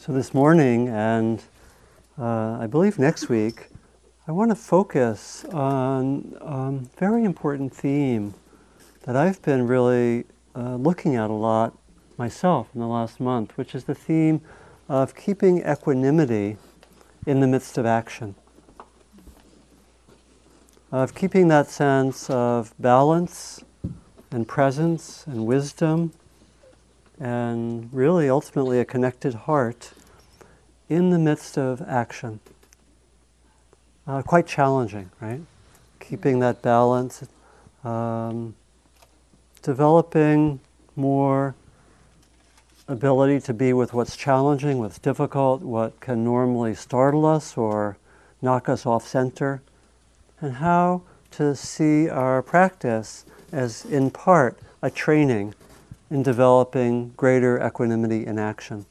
So this morning and uh, I believe next week, I want to focus on a um, very important theme that I've been really uh, looking at a lot myself in the last month, which is the theme of keeping equanimity in the midst of action. Of keeping that sense of balance and presence and wisdom and really ultimately a connected heart in the midst of action. Uh, quite challenging, right? Keeping that balance, um, developing more ability to be with what's challenging, what's difficult, what can normally startle us or knock us off center, and how to see our practice as, in part, a training in developing greater equanimity in action.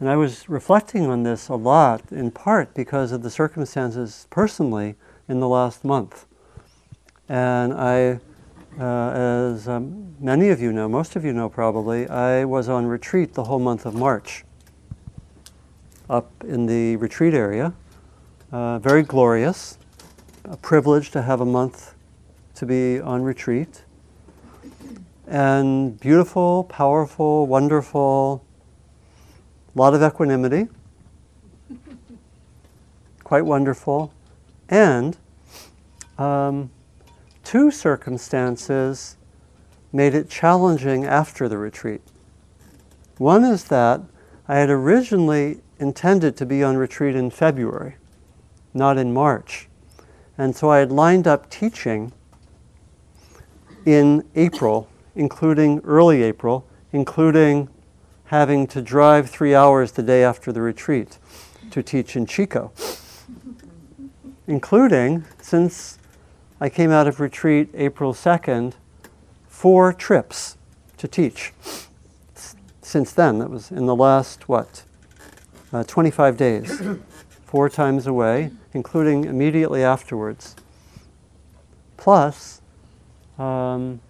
And I was reflecting on this a lot, in part because of the circumstances personally in the last month. And I, uh, as um, many of you know, most of you know probably, I was on retreat the whole month of March up in the retreat area. Uh, very glorious, a privilege to have a month to be on retreat. And beautiful, powerful, wonderful, a lot of equanimity, quite wonderful, and um, two circumstances made it challenging after the retreat. One is that I had originally intended to be on retreat in February, not in March. And so I had lined up teaching in April, including early April, including having to drive three hours the day after the retreat to teach in Chico, including, since I came out of retreat April 2nd, four trips to teach. Since then, that was in the last, what, uh, 25 days, four times away, including immediately afterwards. Plus, um,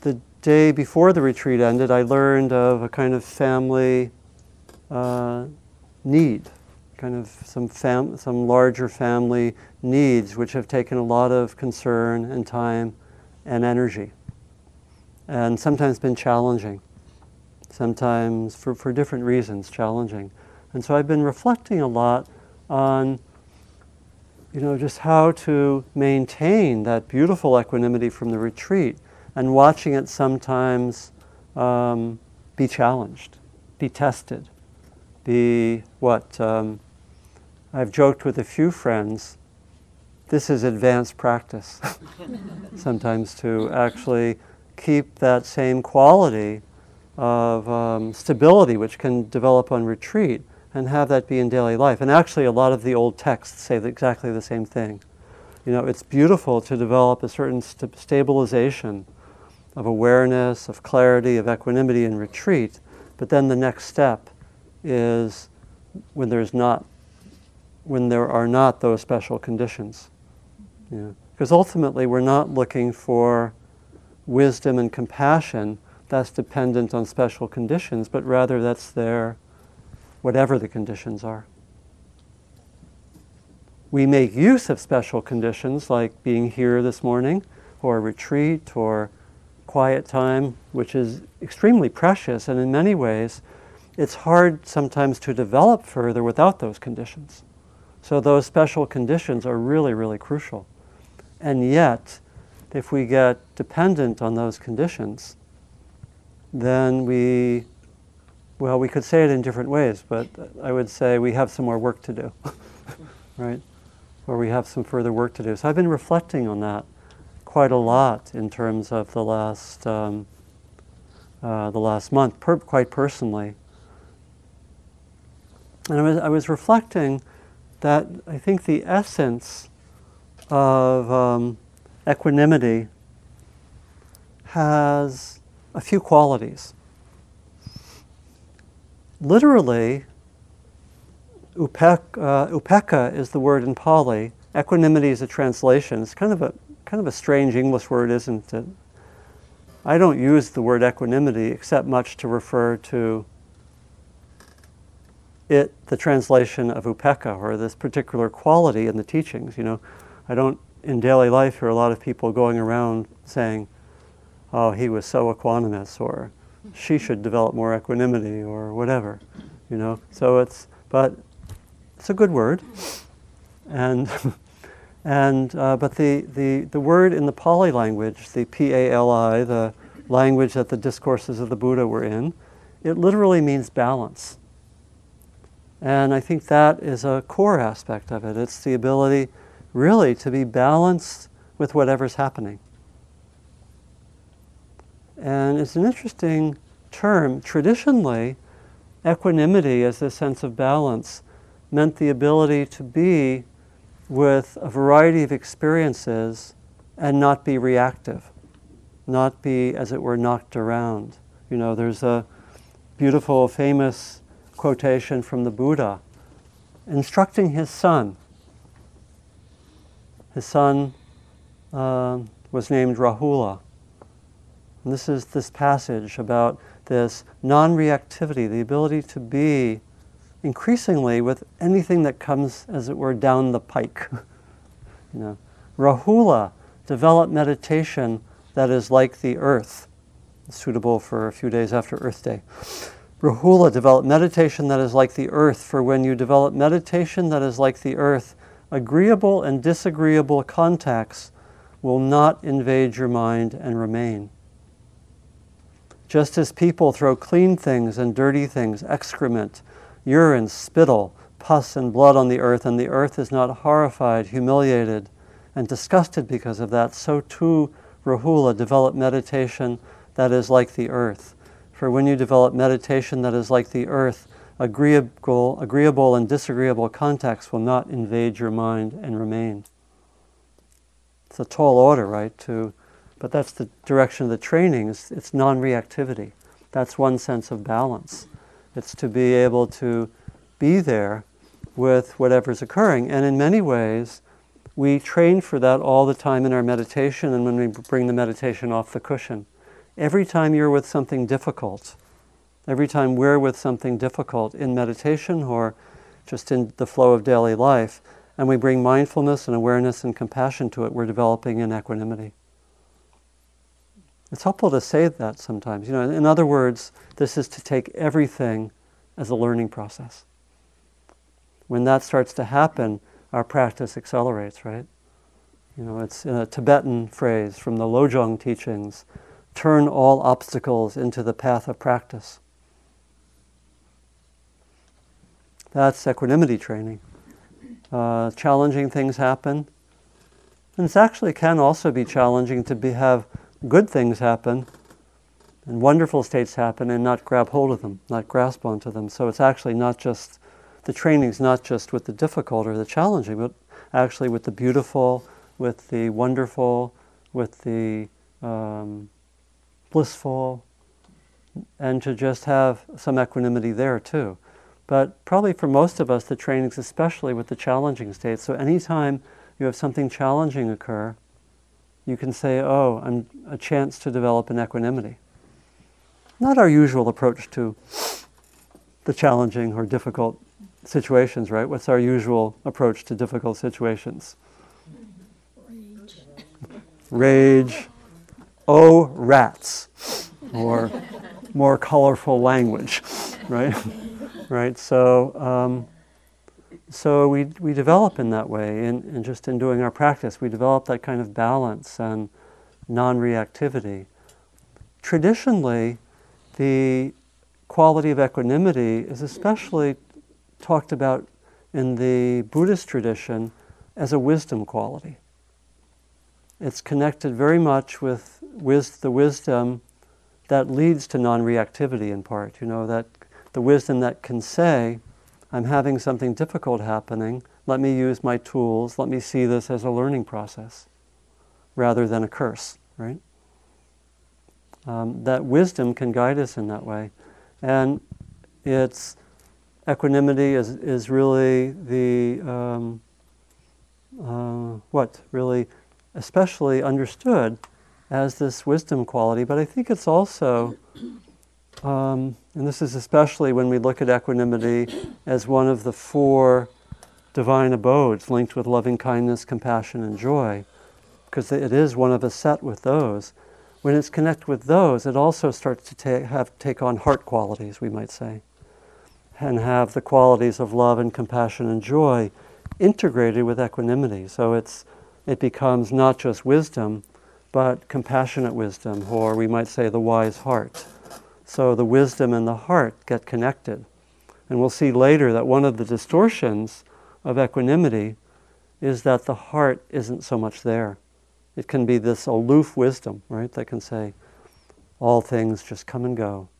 the day before the retreat ended, I learned of a kind of family uh, need, kind of some, fam- some larger family needs, which have taken a lot of concern and time and energy, and sometimes been challenging, sometimes for, for different reasons challenging. And so I've been reflecting a lot on you know, just how to maintain that beautiful equanimity from the retreat and watching it sometimes um, be challenged, be tested, be what? Um, I've joked with a few friends, this is advanced practice sometimes to actually keep that same quality of um, stability which can develop on retreat and have that be in daily life. And actually, a lot of the old texts say exactly the same thing. You know, it's beautiful to develop a certain st- stabilization of awareness, of clarity, of equanimity and retreat. But then the next step is when there's not, when there are not those special conditions. Yeah. Because ultimately we're not looking for wisdom and compassion that's dependent on special conditions, but rather that's there whatever the conditions are. We make use of special conditions like being here this morning, or retreat, or quiet time, which is extremely precious, and in many ways, it's hard sometimes to develop further without those conditions. So, those special conditions are really, really crucial. And yet, if we get dependent on those conditions, then we, well, we could say it in different ways, but I would say we have some more work to do, right? Or we have some further work to do. So I've been reflecting on that quite a lot in terms of the last um, uh, the last month, per- quite personally. And I was, I was reflecting that I think the essence of um, equanimity has a few qualities. Literally, upek, uh, upekkha is the word in Pali. Equanimity is a translation. It's kind of a kind of a strange English word, isn't it? I don't use the word equanimity except much to refer to it, the translation of upekkha, or this particular quality in the teachings. You know, I don't in daily life hear a lot of people going around saying, "Oh, he was so equanimous," or "She should develop more equanimity," or whatever. You know, so it's but it's a good word, and and uh, but the, the the word in the Pali language, the P A L I, the language that the discourses of the Buddha were in, it literally means balance. And I think that is a core aspect of it. It's the ability really to be balanced with whatever's happening. And it's an interesting term. Traditionally, equanimity as a sense of balance meant the ability to be with a variety of experiences and not be reactive, not be, as it were, knocked around. You know, there's a beautiful, famous quotation from the Buddha instructing his son. His son uh, was named Rahula. And this is this passage about this non reactivity, the ability to be increasingly with anything that comes, as it were, down the pike. you know, Rahula developed meditation that is like the earth, suitable for a few days after Earth Day. Rahula developed meditation that is like the earth, for when you develop meditation that is like the earth, agreeable and disagreeable contacts will not invade your mind and remain. Just as people throw clean things and dirty things, excrement, urine, spittle, pus, and blood on the earth, and the earth is not horrified, humiliated, and disgusted because of that, so too Rahula developed meditation that is like the earth for when you develop meditation that is like the earth, agreeable, agreeable and disagreeable contacts will not invade your mind and remain. It's a tall order, right? To, but that's the direction of the training. It's, it's non-reactivity. That's one sense of balance. It's to be able to be there with whatever's occurring. And in many ways, we train for that all the time in our meditation and when we bring the meditation off the cushion every time you're with something difficult, every time we're with something difficult in meditation or just in the flow of daily life, and we bring mindfulness and awareness and compassion to it, we're developing an equanimity. It's helpful to say that sometimes. You know, in other words, this is to take everything as a learning process. When that starts to happen, our practice accelerates, right? You know, it's in a Tibetan phrase from the Lojong teachings turn all obstacles into the path of practice. That's equanimity training. Uh, challenging things happen. And it actually can also be challenging to be, have good things happen and wonderful states happen and not grab hold of them, not grasp onto them. So it's actually not just, the training's not just with the difficult or the challenging, but actually with the beautiful, with the wonderful, with the um, blissful, and to just have some equanimity there too. But probably for most of us, the trainings, especially with the challenging states. So anytime you have something challenging occur, you can say, "Oh, I'm a chance to develop an equanimity." Not our usual approach to the challenging or difficult situations, right? What's our usual approach to difficult situations? Rage. Rage oh rats, or more colorful language, right? right. So, um, so we we develop in that way, and, just in doing our practice, we develop that kind of balance and non-reactivity. Traditionally, the quality of equanimity is especially talked about in the Buddhist tradition as a wisdom quality. It's connected very much with with the wisdom that leads to non-reactivity in part. You know that the wisdom that can say, "I'm having something difficult happening. Let me use my tools. Let me see this as a learning process, rather than a curse." Right? Um, that wisdom can guide us in that way, and it's equanimity is is really the um, uh, what really especially understood as this wisdom quality, but I think it's also, um, and this is especially when we look at equanimity as one of the four divine abodes linked with loving kindness, compassion, and joy, because it is one of a set with those. When it's connected with those, it also starts to have take on heart qualities, we might say, and have the qualities of love and compassion and joy integrated with equanimity. So it's it becomes not just wisdom, but compassionate wisdom, or we might say the wise heart. So the wisdom and the heart get connected. And we'll see later that one of the distortions of equanimity is that the heart isn't so much there. It can be this aloof wisdom, right, that can say, all things just come and go.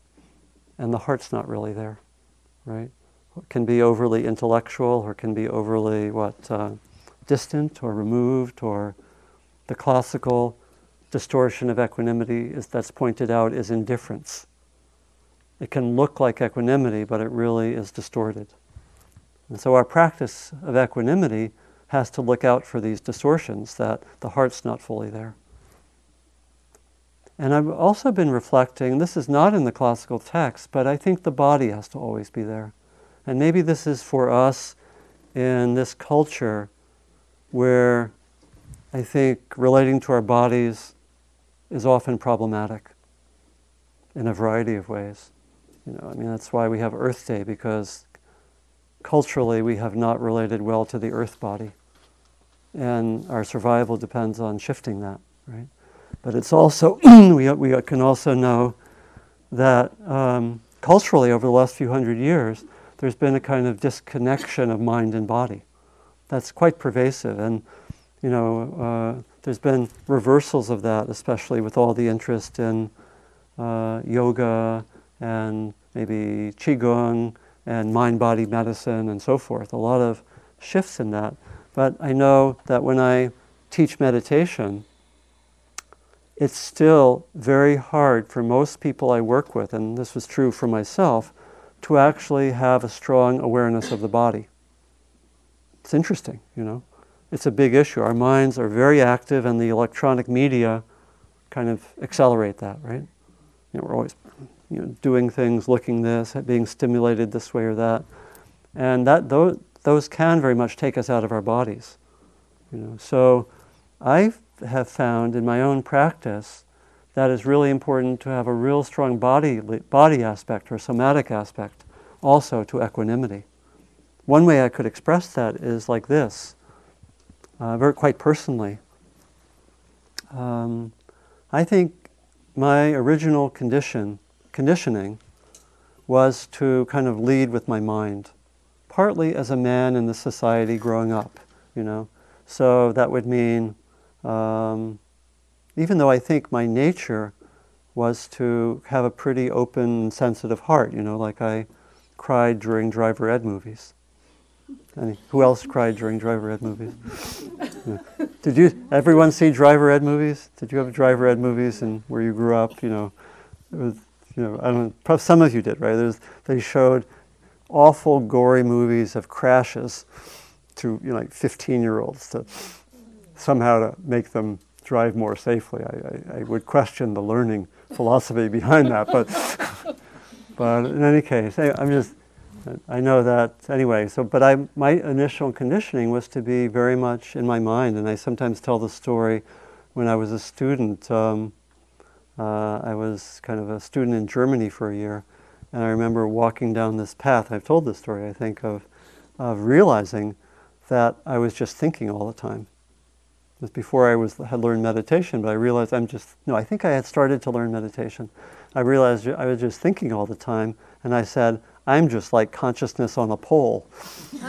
And the heart's not really there, right? It can be overly intellectual or can be overly, what, uh, distant or removed, or the classical distortion of equanimity is, that's pointed out is indifference. It can look like equanimity, but it really is distorted. And so our practice of equanimity has to look out for these distortions that the heart's not fully there. And I've also been reflecting, this is not in the classical text, but I think the body has to always be there. And maybe this is for us in this culture where I think relating to our bodies is often problematic in a variety of ways. You know, I mean, that's why we have Earth Day because culturally we have not related well to the Earth body, and our survival depends on shifting that, right? But it's also we we can also know that um, culturally over the last few hundred years, there's been a kind of disconnection of mind and body that's quite pervasive. And, you know, uh, there's been reversals of that, especially with all the interest in uh, yoga and maybe qigong and mind-body medicine and so forth. A lot of shifts in that. But I know that when I teach meditation, it's still very hard for most people I work with, and this was true for myself, to actually have a strong awareness of the body. It's interesting, you know. It's a big issue. Our minds are very active, and the electronic media kind of accelerate that, right? You know, we're always you know, doing things, looking this, being stimulated this way or that. And that, those, those can very much take us out of our bodies. You know. So I have found in my own practice that it's really important to have a real strong body, body aspect or somatic aspect also to equanimity. One way I could express that is like this, uh, very quite personally. Um, I think my original condition, conditioning, was to kind of lead with my mind, partly as a man in the society growing up, you know. So that would mean, um, even though I think my nature was to have a pretty open, sensitive heart, you know, like I cried during Driver Ed movies. Any, who else cried during driver ed movies? Yeah. Did you everyone see driver ed movies? Did you have driver ed movies and where you grew up? You know, you know I don't know. Some of you did, right? There's, they showed awful, gory movies of crashes to you know like 15 year olds to somehow to make them drive more safely. I, I, I would question the learning philosophy behind that, but but in any case, I'm just I know that anyway. So, but I, my initial conditioning was to be very much in my mind, and I sometimes tell the story. When I was a student, um, uh, I was kind of a student in Germany for a year, and I remember walking down this path. I've told this story, I think, of of realizing that I was just thinking all the time. It was before I was had learned meditation, but I realized I'm just no. I think I had started to learn meditation. I realized I was just thinking all the time, and I said, I'm just like consciousness on a pole. you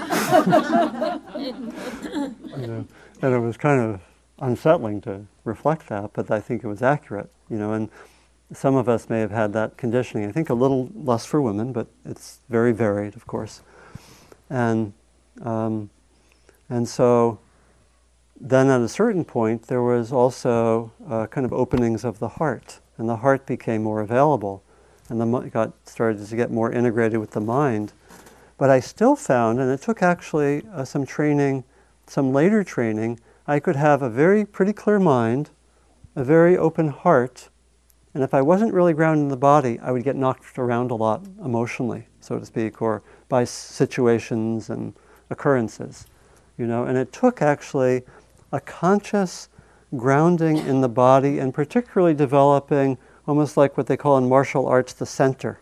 know, and it was kind of unsettling to reflect that, but I think it was accurate. You know, and some of us may have had that conditioning. I think a little less for women, but it's very varied, of course. And um, and so then at a certain point, there was also uh, kind of openings of the heart, and the heart became more available and the got started to get more integrated with the mind. But I still found, and it took actually uh, some training, some later training, I could have a very pretty clear mind, a very open heart. And if I wasn't really grounded in the body, I would get knocked around a lot emotionally, so to speak, or by situations and occurrences. You know, and it took actually a conscious grounding in the body and particularly developing almost like what they call in martial arts the center,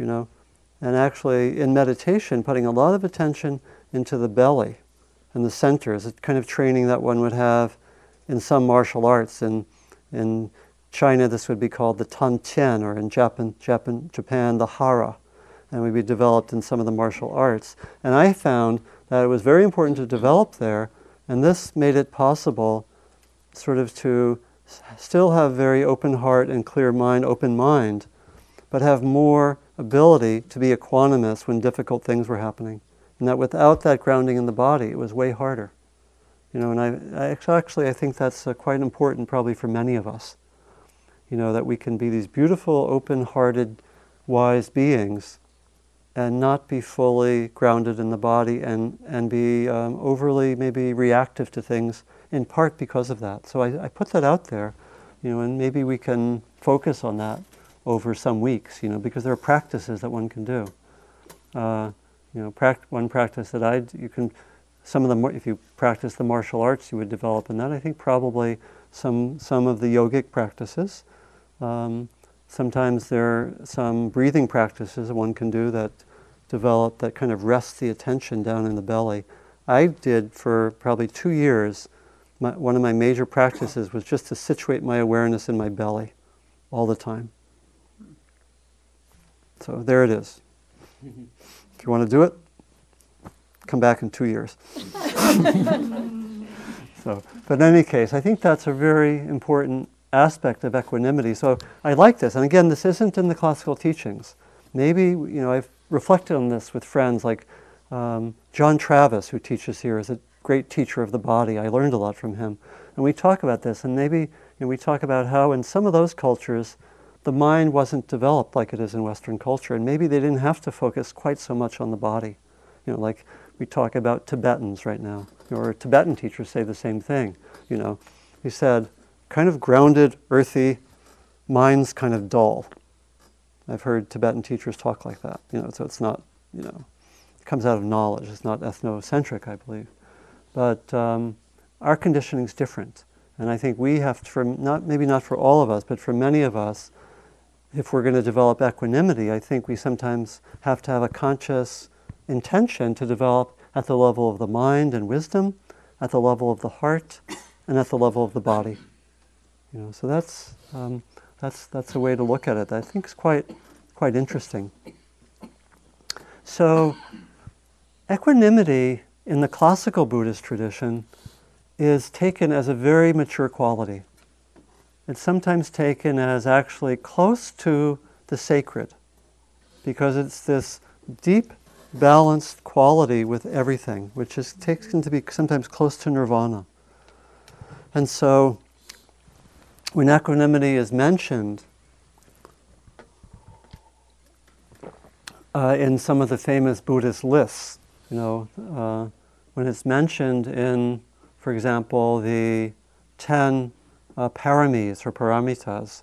you know, and actually in meditation putting a lot of attention into the belly and the center is a kind of training that one would have in some martial arts. In, in China, this would be called the Tan Tien, or in Japan, Japan, Japan, the Hara, and would be developed in some of the martial arts. And I found that it was very important to develop there, and this made it possible sort of to still have very open heart and clear mind, open mind, but have more ability to be equanimous when difficult things were happening. And that without that grounding in the body, it was way harder. You know, and I, I actually I think that's uh, quite important, probably for many of us. You know, that we can be these beautiful, open-hearted, wise beings, and not be fully grounded in the body, and and be um, overly maybe reactive to things, in part because of that. So I, I put that out there, you know, and maybe we can focus on that over some weeks, you know, because there are practices that one can do. Uh, you know, pract- one practice that I you can some of the more, if you practice the martial arts you would develop in that. I think probably some some of the yogic practices. Um, sometimes there are some breathing practices one can do that develop that kind of rest the attention down in the belly. I did for probably two years. My, one of my major practices was just to situate my awareness in my belly all the time. So there it is. If you want to do it, come back in two years. so, but in any case, I think that's a very important aspect of equanimity. So I like this. And again, this isn't in the classical teachings. Maybe, you know, I've reflected on this with friends like um, John Travis, who teaches here, is a great teacher of the body. I learned a lot from him. And we talk about this, and maybe you know, we talk about how in some of those cultures, the mind wasn't developed like it is in Western culture, and maybe they didn't have to focus quite so much on the body. You know, like we talk about Tibetans right now, or Tibetan teachers say the same thing. You know, he said, kind of grounded, earthy, mind's kind of dull. I've heard Tibetan teachers talk like that. You know, so it's not, you know, it comes out of knowledge. It's not ethnocentric, I believe. But um, our conditioning is different, and I think we have to, for not maybe not for all of us, but for many of us, if we're going to develop equanimity, I think we sometimes have to have a conscious intention to develop at the level of the mind and wisdom, at the level of the heart, and at the level of the body. You know, so that's um, that's that's a way to look at it. I think is quite quite interesting. So, equanimity in the classical Buddhist tradition is taken as a very mature quality. It's sometimes taken as actually close to the sacred because it's this deep, balanced quality with everything, which is taken to be sometimes close to nirvana. And so, when equanimity is mentioned uh, in some of the famous Buddhist lists, you know, uh, when it's mentioned in, for example, the ten uh, paramis or paramitas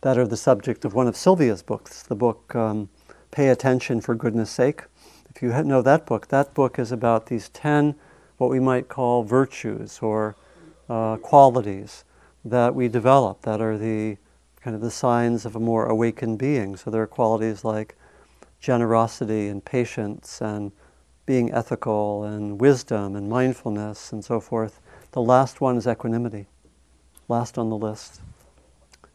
that are the subject of one of Sylvia's books, the book um, Pay Attention for Goodness Sake. If you know that book, that book is about these 10 what we might call virtues or uh, qualities that we develop that are the kind of the signs of a more awakened being. So there are qualities like generosity and patience and being ethical and wisdom and mindfulness and so forth. The last one is equanimity last on the list.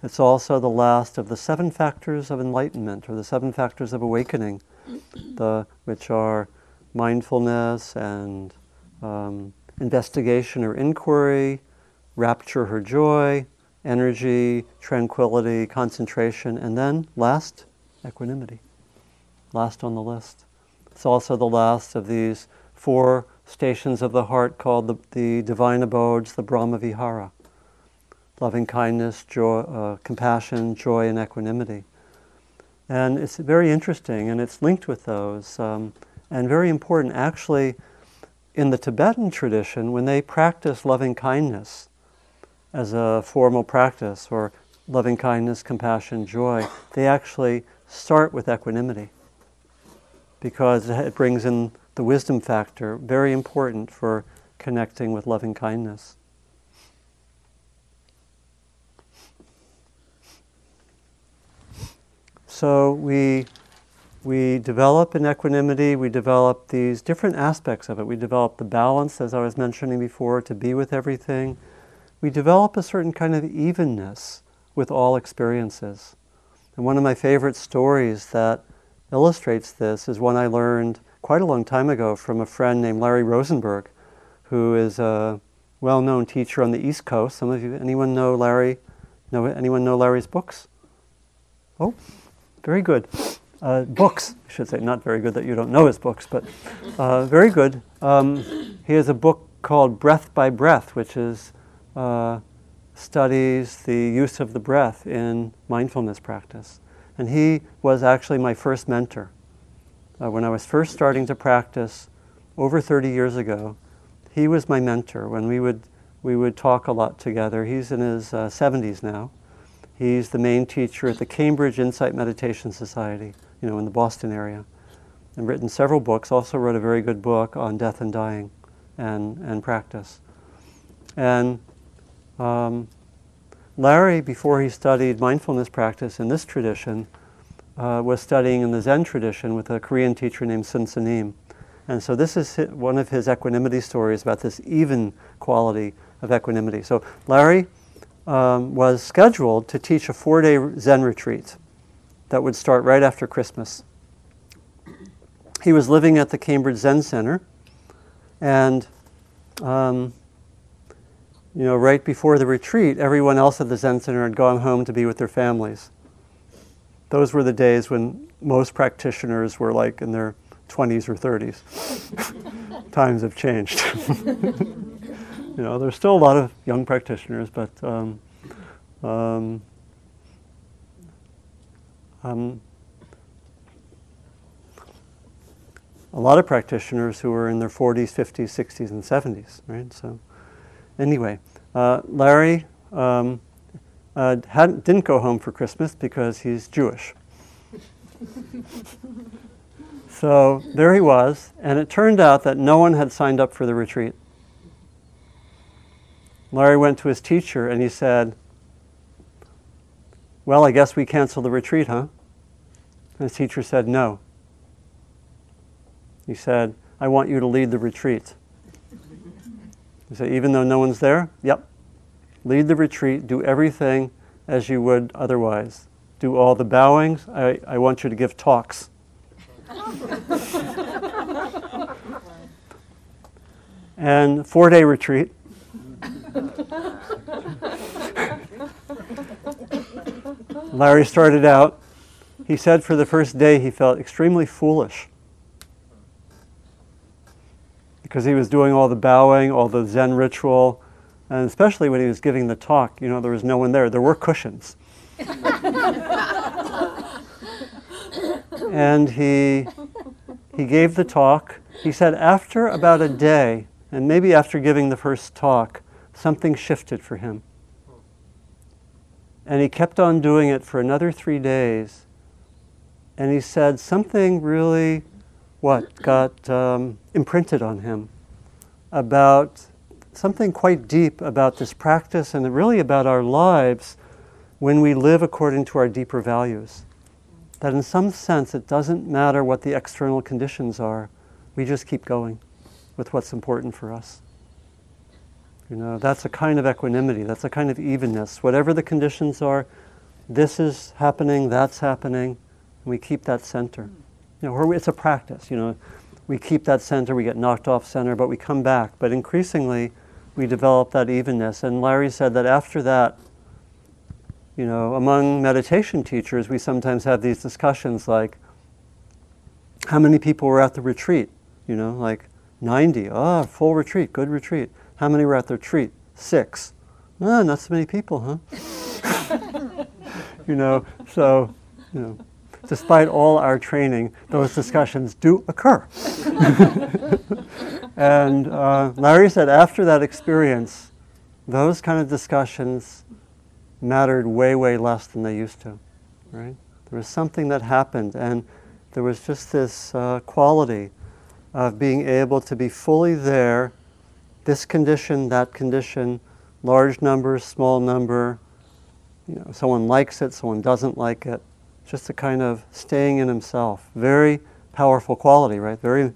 It's also the last of the seven factors of enlightenment, or the seven factors of awakening, the, which are mindfulness and um, investigation or inquiry, rapture or joy, energy, tranquility, concentration, and then last, equanimity. Last on the list. It's also the last of these four stations of the heart called the, the divine abodes, the Brahma Vihara loving kindness, joy, uh, compassion, joy, and equanimity. And it's very interesting, and it's linked with those, um, and very important. Actually, in the Tibetan tradition, when they practice loving kindness, as a formal practice or loving kindness, compassion, joy, they actually start with equanimity because it brings in the wisdom factor, very important for connecting with loving kindness. So we we develop an equanimity, we develop these different aspects of it. We develop the balance, as I was mentioning before, to be with everything. We develop a certain kind of evenness with all experiences. And one of my favorite stories that illustrates this is one I learned quite a long time ago from a friend named Larry Rosenberg, who is a well-known teacher on the East Coast. Some of you, anyone know Larry? Know anyone know Larry's books? Oh, very good. Uh, books, I should say, not very good that you don't know his books, but uh, very good. Um, he has a book called Breath by Breath, which is uh, studies the use of the breath in mindfulness practice. And he was actually my first mentor. Uh, when I was first starting to practice over 30 years ago, he was my mentor when we would, we would talk a lot together. He's in his 70s uh, now. He's the main teacher at the Cambridge Insight Meditation Society you know, in the Boston area, and written several books. Also wrote a very good book on death and dying, and and practice. And um, Larry, before he studied mindfulness practice in this tradition, uh, was studying in the Zen tradition with a Korean teacher named Sun Sunim. And so this is one of his equanimity stories about this even quality of equanimity. So Larry um, was scheduled to teach a four-day Zen retreat that would start right after Christmas. He was living at the Cambridge Zen Center, and um, you know, right before the retreat, everyone else at the Zen Center had gone home to be with their families. Those were the days when most practitioners were like in their 20s or 30s. Times have changed. you know, there's still a lot of young practitioners, but um, um, um, a lot of practitioners who are in their 40s, 50s, 60s, and 70s, right? So, anyway, uh, Larry um, uh, didn't go home for Christmas because he's Jewish. so there he was, and it turned out that no one had signed up for the retreat. Larry went to his teacher and he said, well, I guess we cancel the retreat, huh? And his teacher said, No. He said, I want you to lead the retreat. He said, Even though no one's there? Yep. Lead the retreat, do everything as you would otherwise. Do all the bowings. I, I want you to give talks. and four day retreat. Larry started out, he said for the first day he felt extremely foolish because he was doing all the bowing, all the Zen ritual, and especially when he was giving the talk, you know, there was no one there. There were cushions. and he, he gave the talk. He said after about a day, and maybe after giving the first talk, something shifted for him. And he kept on doing it for another three days. And he said something really, what, got um, imprinted on him about something quite deep about this practice and really about our lives when we live according to our deeper values. That in some sense, it doesn't matter what the external conditions are, we just keep going with what's important for us. You know, that's a kind of equanimity, that's a kind of evenness. Whatever the conditions are, this is happening, that's happening, and we keep that center. You know, it's a practice, you know. We keep that center, we get knocked off center, but we come back. But increasingly, we develop that evenness. And Larry said that after that, you know, among meditation teachers, we sometimes have these discussions like, how many people were at the retreat? You know, like 90. Ah, full retreat, good retreat. How many were at the retreat? Six. Oh, not so many people, huh? you know, so, you know, despite all our training, those discussions do occur. and uh, Larry said after that experience, those kind of discussions mattered way, way less than they used to, right? There was something that happened, and there was just this uh, quality of being able to be fully there, this condition, that condition, large number, small number, you know, someone likes it, someone doesn't like it, just a kind of staying in himself. Very powerful quality, right? Very,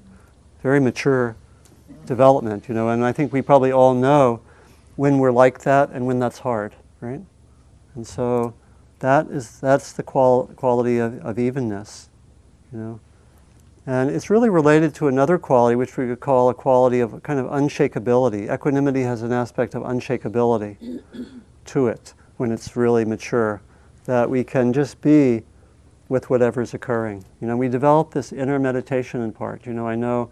very mature development, you know, and I think we probably all know when we're like that and when that's hard, right? And so that is, that's the qual- quality of, of evenness, you know. And it's really related to another quality, which we could call a quality of kind of unshakability. Equanimity has an aspect of unshakability to it when it's really mature, that we can just be with whatever's occurring. You know, we develop this inner meditation in part. You know, I know,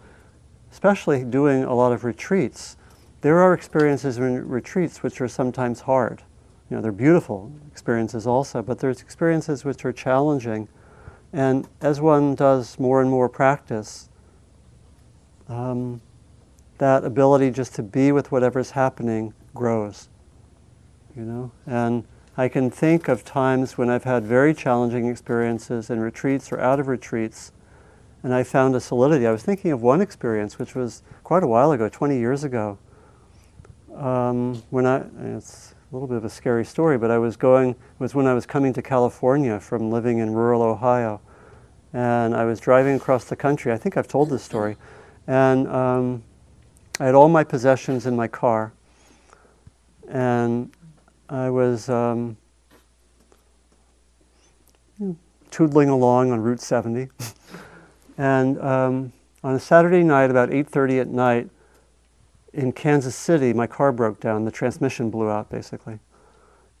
especially doing a lot of retreats, there are experiences in retreats which are sometimes hard. You know, they're beautiful experiences also, but there's experiences which are challenging. And as one does more and more practice, um, that ability just to be with whatever's happening grows. You know, and I can think of times when I've had very challenging experiences in retreats or out of retreats, and I found a solidity. I was thinking of one experience, which was quite a while ago, 20 years ago, um, when I, it's a little bit of a scary story, but I was going, it was when I was coming to California from living in rural Ohio. And I was driving across the country. I think I've told this story. And um, I had all my possessions in my car. And I was um, along on Route 70. and um, on a Saturday night, about 8.30 at night, in Kansas City, my car broke down. The transmission blew out, basically.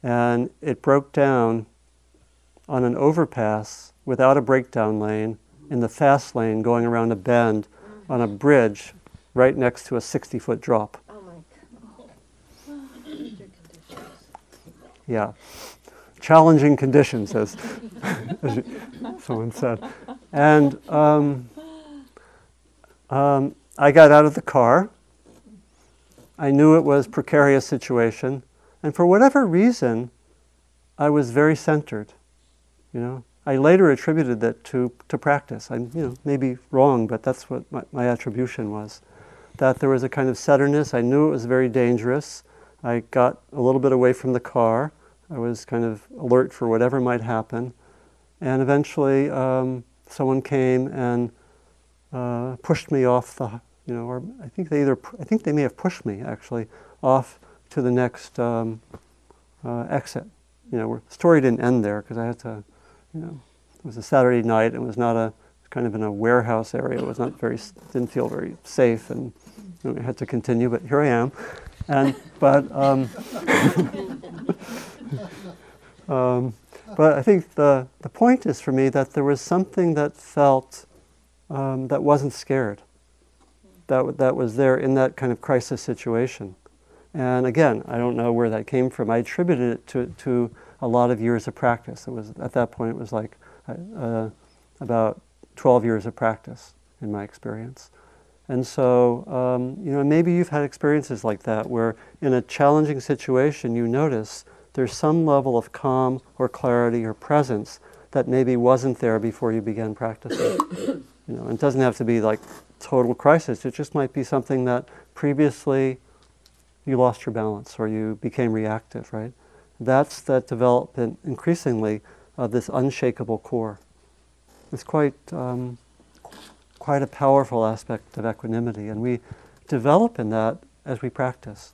And it broke down on an overpass without a breakdown lane in the fast lane going around a bend on a bridge right next to a 60 foot drop. Oh Yeah. Challenging conditions, as, as someone said. And um, um, I got out of the car I knew it was precarious situation, and for whatever reason, I was very centered. You know, I later attributed that to, to practice. I'm, you know, maybe wrong, but that's what my, my attribution was. That there was a kind of centeredness. I knew it was very dangerous. I got a little bit away from the car. I was kind of alert for whatever might happen. And eventually, um, someone came and uh, pushed me off the, you know, or I think they either, I think they may have pushed me actually off to the next um, uh, exit. You know, the story didn't end there because I had to, you know, it was a Saturday night. And it was not a kind of in a warehouse area. It was not very, didn't feel very safe, and you know, I had to continue. But here I am, and but. Um, um, but I think the, the point is for me that there was something that felt um, that wasn't scared that, that was there in that kind of crisis situation. And again, I don't know where that came from. I attributed it to, to a lot of years of practice. It was at that point it was like uh, about 12 years of practice in my experience. And so, um, you know, maybe you've had experiences like that where in a challenging situation you notice there's some level of calm or clarity or presence that maybe wasn't there before you began practicing. you know, it doesn't have to be like total crisis. It just might be something that previously you lost your balance or you became reactive, right? That's that development increasingly of this unshakable core. It's quite, um, quite a powerful aspect of equanimity, and we develop in that as we practice.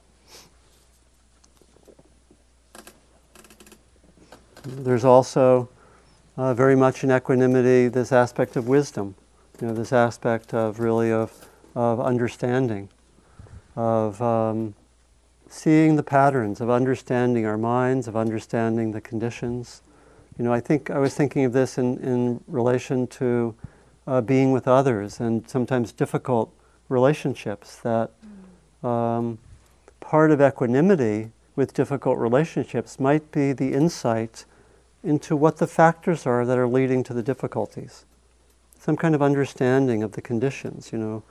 There's also uh, very much in equanimity this aspect of wisdom you know, this aspect of really of, of understanding, of um, seeing the patterns, of understanding our minds, of understanding the conditions. You know, I think I was thinking of this in, in relation to uh, being with others and sometimes difficult relationships. That um, part of equanimity with difficult relationships might be the insight into what the factors are that are leading to the difficulties some kind of understanding of the conditions, you know.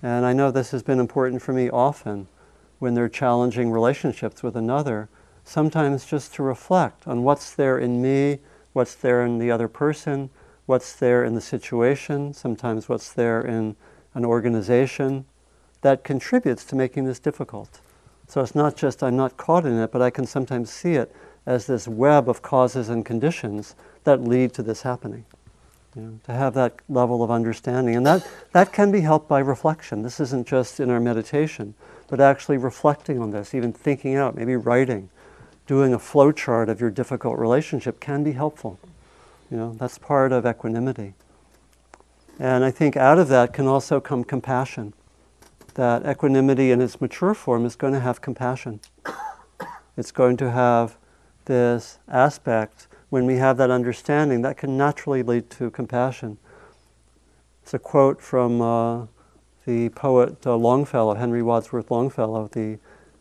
And I know this has been important for me often, when they're challenging relationships with another, sometimes just to reflect on what's there in me, what's there in the other person, what's there in the situation, sometimes what's there in an organization that contributes to making this difficult. So it's not just I'm not caught in it, but I can sometimes see it as this web of causes and conditions that lead to this happening. You know, to have that level of understanding. And that, that can be helped by reflection. This isn't just in our meditation, but actually reflecting on this, even thinking out, maybe writing, doing a flowchart of your difficult relationship can be helpful. You know, that's part of equanimity. And I think out of that can also come compassion. That equanimity in its mature form is going to have compassion. It's going to have this aspect when we have that understanding that can naturally lead to compassion. It's a quote from uh, the poet uh, Longfellow, Henry Wadsworth Longfellow, the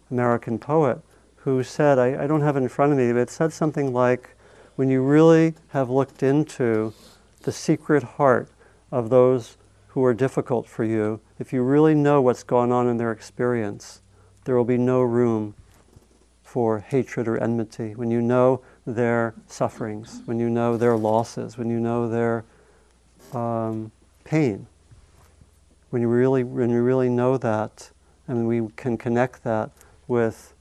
American poet, who said, I, I don't have it in front of me, but it said something like, when you really have looked into the secret heart of those who are difficult for you, if you really know what's going on in their experience, there will be no room for hatred or enmity. When you know their sufferings, when you know their losses, when you know their um, pain, when you really when you really know that, and we can connect that with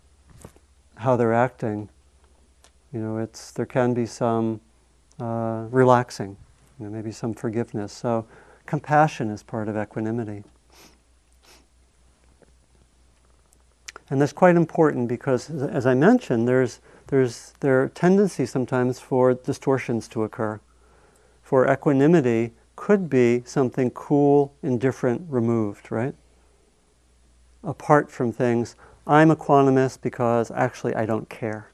how they're acting, you know, it's there can be some uh, relaxing, you know, maybe some forgiveness. So, compassion is part of equanimity. And that's quite important because, as I mentioned, there's, there's, there are tendencies sometimes for distortions to occur. For equanimity could be something cool, indifferent, removed, right? Apart from things, I'm equanimous because actually I don't care.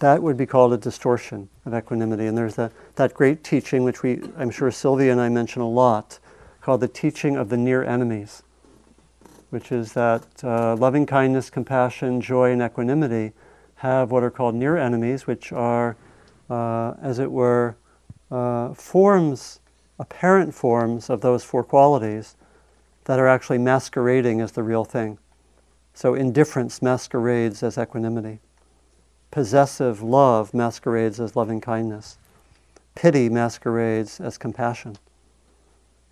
That would be called a distortion of equanimity. And there's a, that great teaching, which we, I'm sure Sylvia and I mention a lot, called the teaching of the near enemies which is that uh, loving kindness, compassion, joy, and equanimity have what are called near enemies, which are, uh, as it were, uh, forms, apparent forms of those four qualities that are actually masquerading as the real thing. So indifference masquerades as equanimity. Possessive love masquerades as loving kindness. Pity masquerades as compassion.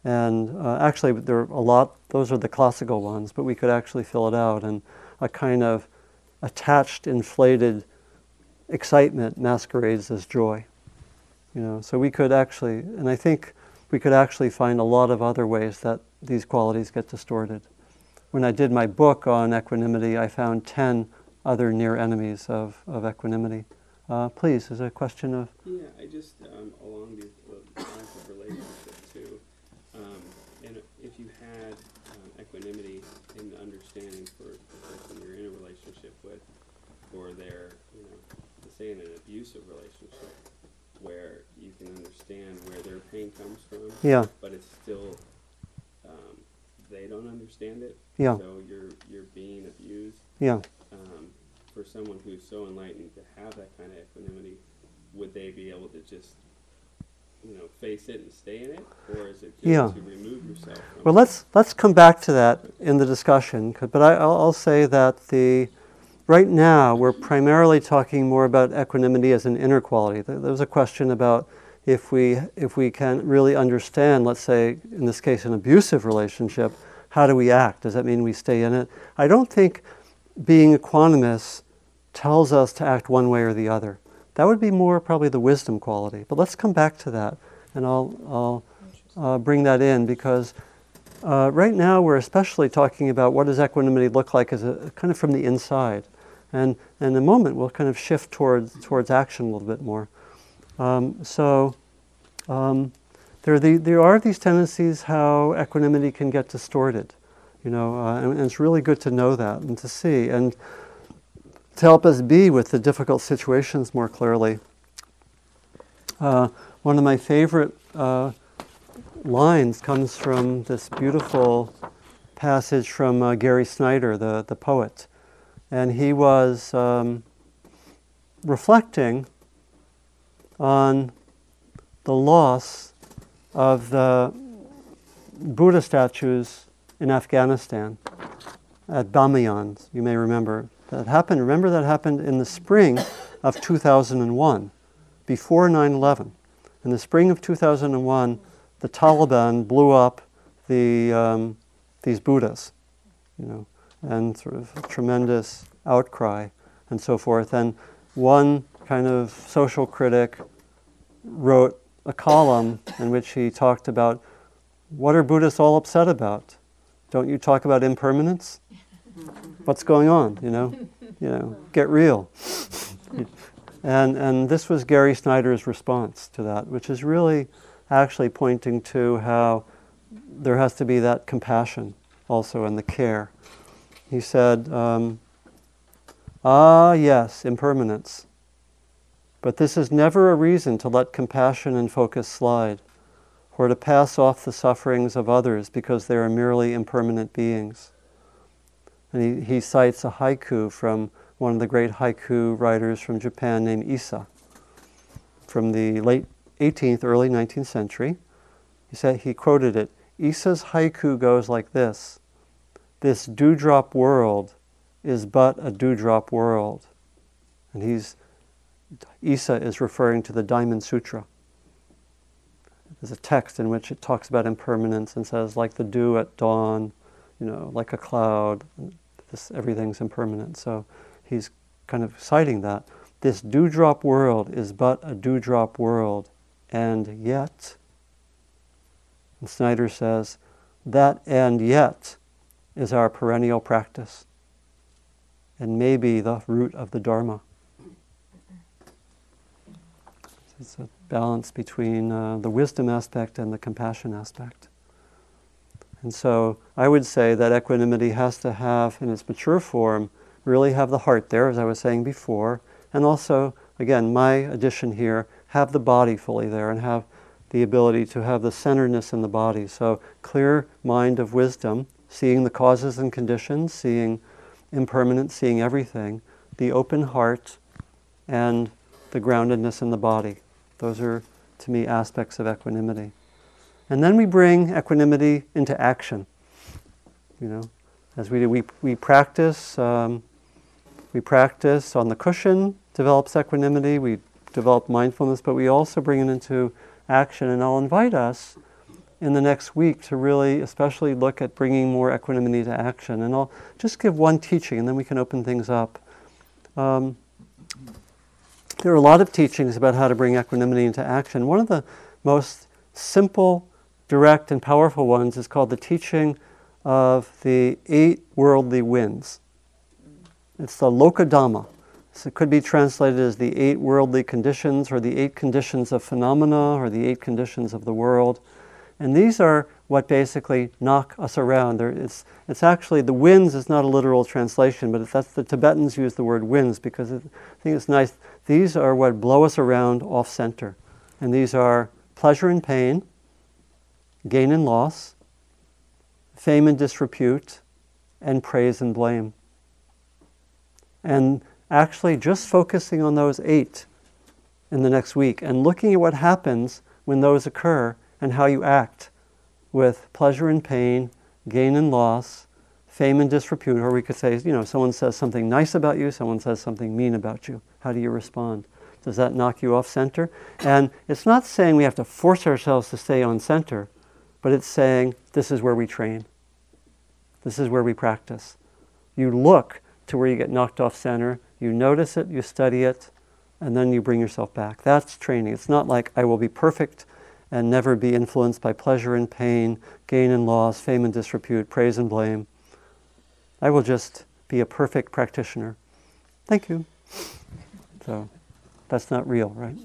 And uh, actually, there are a lot, those are the classical ones, but we could actually fill it out. And a kind of attached, inflated excitement masquerades as joy. You know, so we could actually, and I think we could actually find a lot of other ways that these qualities get distorted. When I did my book on equanimity, I found 10 other near enemies of, of equanimity. Uh, please, is a question of? Yeah, I just, um, along these lines of relationship too, um, and if you had um, equanimity and understanding for the person you're in a relationship with, or they're, you know, say in an abusive relationship, where understand where their pain comes from, Yeah, but it's still, um, they don't understand it. yeah, So you're, you're being abused. yeah. Um, for someone who's so enlightened to have that kind of equanimity, would they be able to just, you know, face it and stay in it, or is it just Yeah. to remove yourself? Well, let's let's come back to that in the discussion. But I, I'll, I'll say that the right now we're primarily talking more about equanimity as an inner quality. There, there was a question about if we if we can really understand, let's say in this case, an abusive relationship, how do we act? Does that mean we stay in it? I don't think being equanimous tells us to act one way or the other. That would be more probably the wisdom quality. But let's come back to that, and I'll, I'll uh, bring that in because uh, right now we're especially talking about what does equanimity look like as a kind of from the inside, and, and in a moment we'll kind of shift towards towards action a little bit more. Um, so um, there, are the, there are these tendencies how equanimity can get distorted, you know, uh, and, and it's really good to know that and to see and to help us be with the difficult situations more clearly. Uh, one of my favorite uh, lines comes from this beautiful passage from uh, Gary Snyder, the, the poet. And he was um, reflecting on the loss of the Buddha statues in Afghanistan. at Bamiyan, you may remember. That happened, remember that happened in the spring of 2001, before 9 11. In the spring of 2001, the Taliban blew up the, um, these Buddhas, you know, and sort of tremendous outcry and so forth. And one kind of social critic wrote a column in which he talked about what are Buddhists all upset about? Don't you talk about impermanence? What's going on? You know, you know, get real. and and this was Gary Snyder's response to that, which is really actually pointing to how there has to be that compassion also and the care. He said, um, "Ah, yes, impermanence." But this is never a reason to let compassion and focus slide, or to pass off the sufferings of others because they are merely impermanent beings. And he, he cites a haiku from one of the great haiku writers from Japan named Issa from the late 18th, early 19th century. He said he quoted it. Issa's haiku goes like this: "This dewdrop world is but a dewdrop world," and he's Issa is referring to the Diamond Sutra. There's a text in which it talks about impermanence and says, like the dew at dawn, you know, like a cloud, this, everything's impermanent. So he's kind of citing that. This dewdrop world is but a dewdrop world, and yet, and Snyder says, that and yet is our perennial practice, and may be the root of the Dharma. It's a balance between uh, the wisdom aspect and the compassion aspect. And so I would say that equanimity has to have, in its mature form, really have the heart there, as I was saying before, and also, again, my addition here, have the body fully there and have the ability to have the centeredness in the body. So, clear mind of wisdom, seeing the causes and conditions, seeing impermanence, seeing everything, the open heart, and the groundedness in the body. Those are, to me, aspects of equanimity. And then we bring equanimity into action. You know, as we do, we, we practice. Um, we practice on the cushion, develops equanimity. We develop mindfulness, but we also bring it into action. And I'll invite us in the next week to really, especially look at bringing more equanimity to action. And I'll just give one teaching, and then we can open things up. Um, there are a lot of teachings about how to bring equanimity into action. One of the most simple, direct, and powerful ones is called the teaching of the eight worldly winds. It's the Lokadhamma. So it could be translated as the eight worldly conditions, or the eight conditions of phenomena, or the eight conditions of the world. And these are what basically knock us around. There, it's, it's actually, the winds is not a literal translation, but that's the Tibetans use the word winds because it, I think it's nice. These are what blow us around off center. And these are pleasure and pain, gain and loss, fame and disrepute, and praise and blame. And actually, just focusing on those eight in the next week and looking at what happens when those occur and how you act with pleasure and pain, gain and loss, fame and disrepute, or we could say, you know, someone says something nice about you, someone says something mean about you. How do you respond? Does that knock you off center? And it's not saying we have to force ourselves to stay on center, but it's saying this is where we train. This is where we practice. You look to where you get knocked off center, you notice it, you study it, and then you bring yourself back. That's training. It's not like I will be perfect and never be influenced by pleasure and pain, gain and loss, fame and disrepute, praise and blame. I will just be a perfect practitioner. Thank you. So that's not real, right?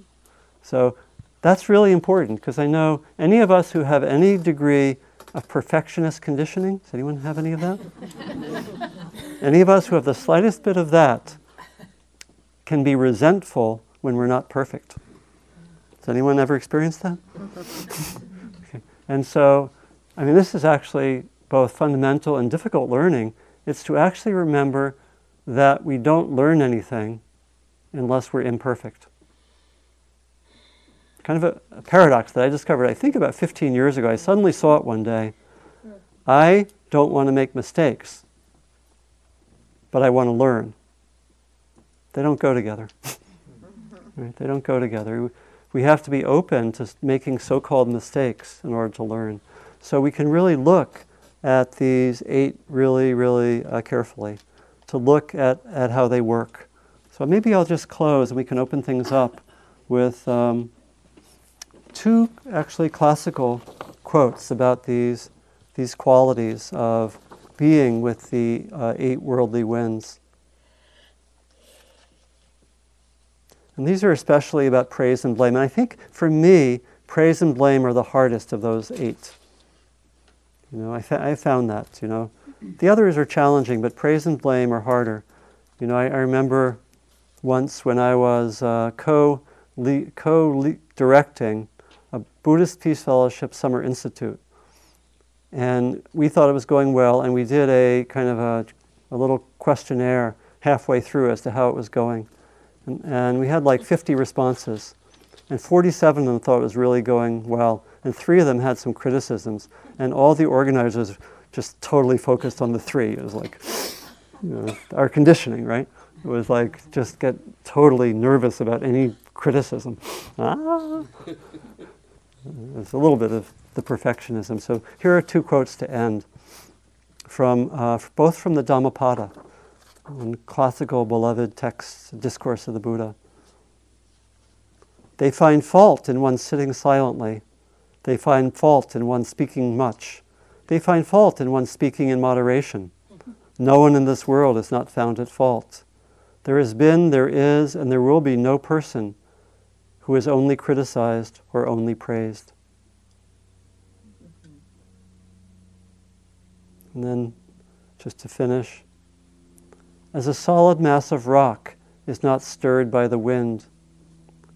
So that's really important because I know any of us who have any degree of perfectionist conditioning, does anyone have any of that? any of us who have the slightest bit of that can be resentful when we're not perfect. Has anyone ever experienced that? okay. And so, I mean, this is actually both fundamental and difficult learning. It's to actually remember that we don't learn anything unless we're imperfect. Kind of a, a, paradox that I discovered, I think about 15 years ago. I suddenly saw it one day. I don't want to make mistakes. but I want to learn. They don't go together. right? They don't go together. We have to be open to making so called mistakes in order to learn. So we can really look at these eight really, really uh, carefully, to look at, at how they work. So maybe I'll just close and we can open things up with um, two actually classical quotes about these, these qualities of being with the uh, eight worldly winds. And these are especially about praise and blame. And I think for me, praise and blame are the hardest of those eight. You know, I, fa- I found that, you know. The others are challenging, but praise and blame are harder. You know, I, I remember once when I was uh, co co directing a Buddhist Peace Fellowship Summer Institute. And we thought it was going well, and we did a kind of a, a little questionnaire halfway through as to how it was going. And, and we had like 50 responses, and 47 of them thought it was really going well, and three of them had some criticisms, and all the organizers just totally focused on the three. It was like, you know, our conditioning, right? It was like just get totally nervous about any criticism. Ah. There's a little bit of the perfectionism. So here are two quotes to end from uh, both from the Dhammapada, one classical beloved text, discourse of the Buddha. They find fault in one sitting silently. They find fault in one speaking much. They find fault in one speaking in moderation. No one in this world is not found at fault. There has been, there is, and there will be no person who is only criticized or only praised. And then, just to finish, as a solid mass of rock is not stirred by the wind,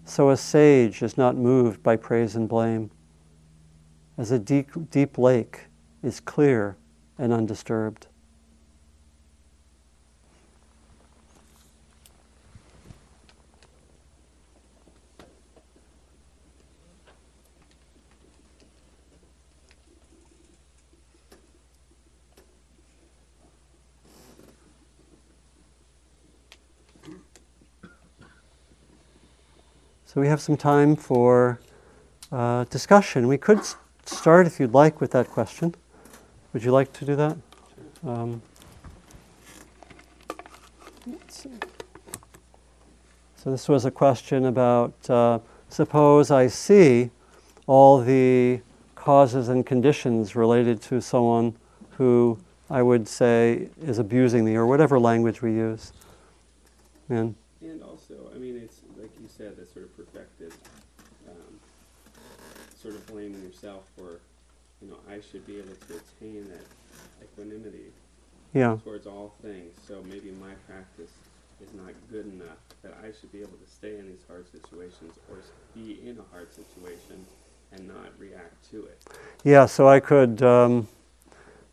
so a sage is not moved by praise and blame. As a deep, deep lake is clear and undisturbed. So we have some time for uh, discussion. We could start, if you'd like, with that question. Would you like to do that? Um, so this was a question about uh, suppose I see all the causes and conditions related to someone who I would say is abusing me, or whatever language we use. And And also, I mean, it's like you said, that sort of sort of blaming yourself for, you know, I should be able to attain that equanimity yeah, towards all things. So maybe my practice is not good enough that I should be able to stay in these hard situations or be in a hard situation and not react to it. Yeah, so I could, um,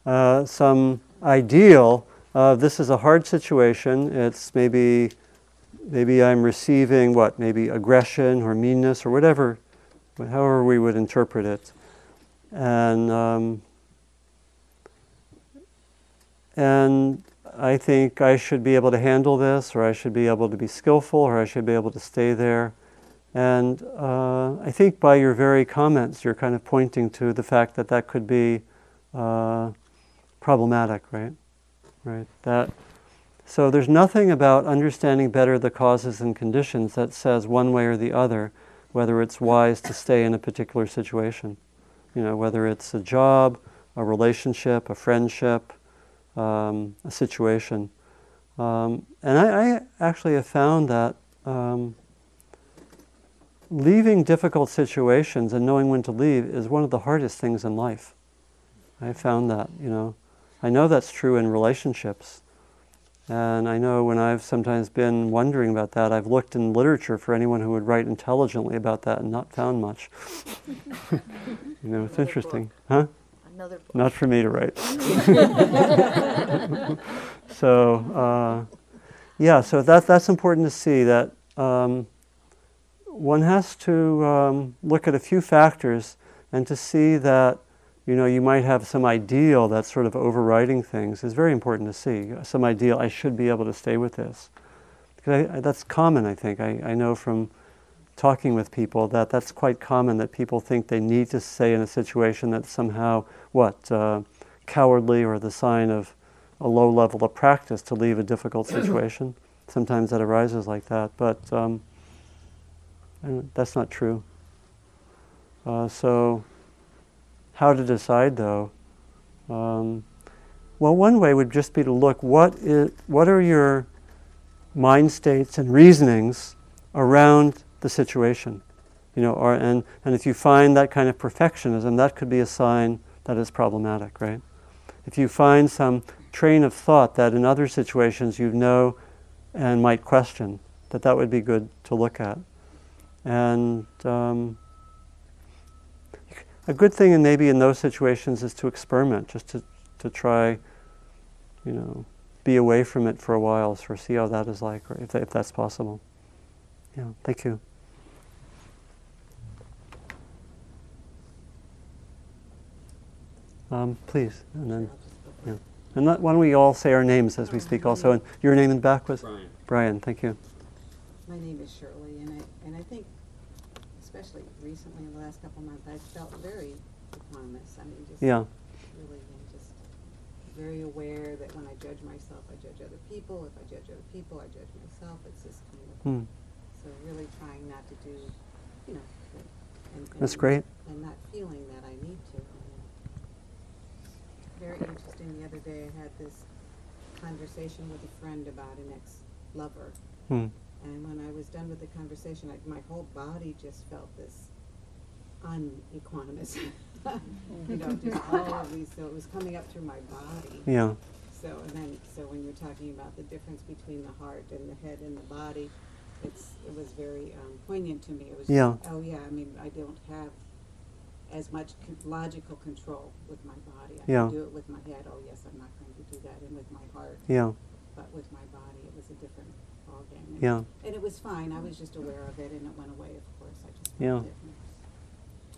uh, some ideal, uh, this is a hard situation. It's maybe, maybe I'm receiving what, maybe aggression or meanness or whatever, however we would interpret it. And, um, and I think I should be able to handle this, or I should be able to be skillful, or I should be able to stay there. And uh, I think by your very comments, you're kind of pointing to the fact that that could be uh, problematic, right? Right. That. So there's nothing about understanding better the causes and conditions that says one way or the other whether it's wise to stay in a particular situation. You know, whether it's a job, a relationship, a friendship, um, a situation. Um, and I, I actually have found that. Um, leaving difficult situations and knowing when to leave is one of the hardest things in life. I found that, you know. I know that's true in relationships. And I know when I've sometimes been wondering about that, I've looked in literature for anyone who would write intelligently about that and not found much. you know, it's Another interesting. Huh? Another book. Not for me to write. so, uh, yeah, so that, that's important to see that um, one has to um, look at a few factors and to see that you know, you might have some ideal that's sort of overriding things. It's very important to see some ideal. I should be able to stay with this. Because I, I, that's common, I think. I, I know from talking with people that that's quite common that people think they need to stay in a situation that's somehow what uh, cowardly or the sign of a low level of practice to leave a difficult situation. Sometimes that arises like that, but um, that's not true. Uh, so, how to decide though? Um, well, one way would just be to look what is what are your mind states and reasonings around the situation, you know, or, and and if you find that kind of perfectionism, that could be a sign that is problematic, right? If you find some train of thought that in other situations you know and might question, that that would be good to look at. And um, a good thing, and maybe in those situations, is to experiment, just to, to try, you know, be away from it for a while, for see how that is like, or if, that, if that's possible. Yeah, thank you. Um, please, and then. Yeah. And let, why don't we all say our names as we speak also? And your name in the back was? Brian. Brian, thank you. My name is Shirley, and I, and I think, especially recently in the last couple of months, I've felt very equanimous. I mean, just yeah. really just very aware that when I judge myself, I judge other people. If I judge other people, I judge myself. It's just kind of, hmm. so really trying not to do, you know. And, and, That's great. And not feeling that I need to very interesting. The other day, I had this conversation with a friend about an ex-lover, hmm. And when I was done with the conversation, I, my whole body just felt this unequanimous. you know, just all of these. So it was coming up through my body. Yeah. So and then, so when you're talking about the difference between the heart and the head and the body, it's it was very um, poignant to me. It was. Yeah. oh yeah. I mean, I don't have as much con- logical control with my body. I yeah. can do it with my head. Oh yes, I'm not going to do that, and with my heart. Yeah. But with my body, it was a different yeah. And it was fine. I was just aware of it, and it went away. Of course, I just yeah. it.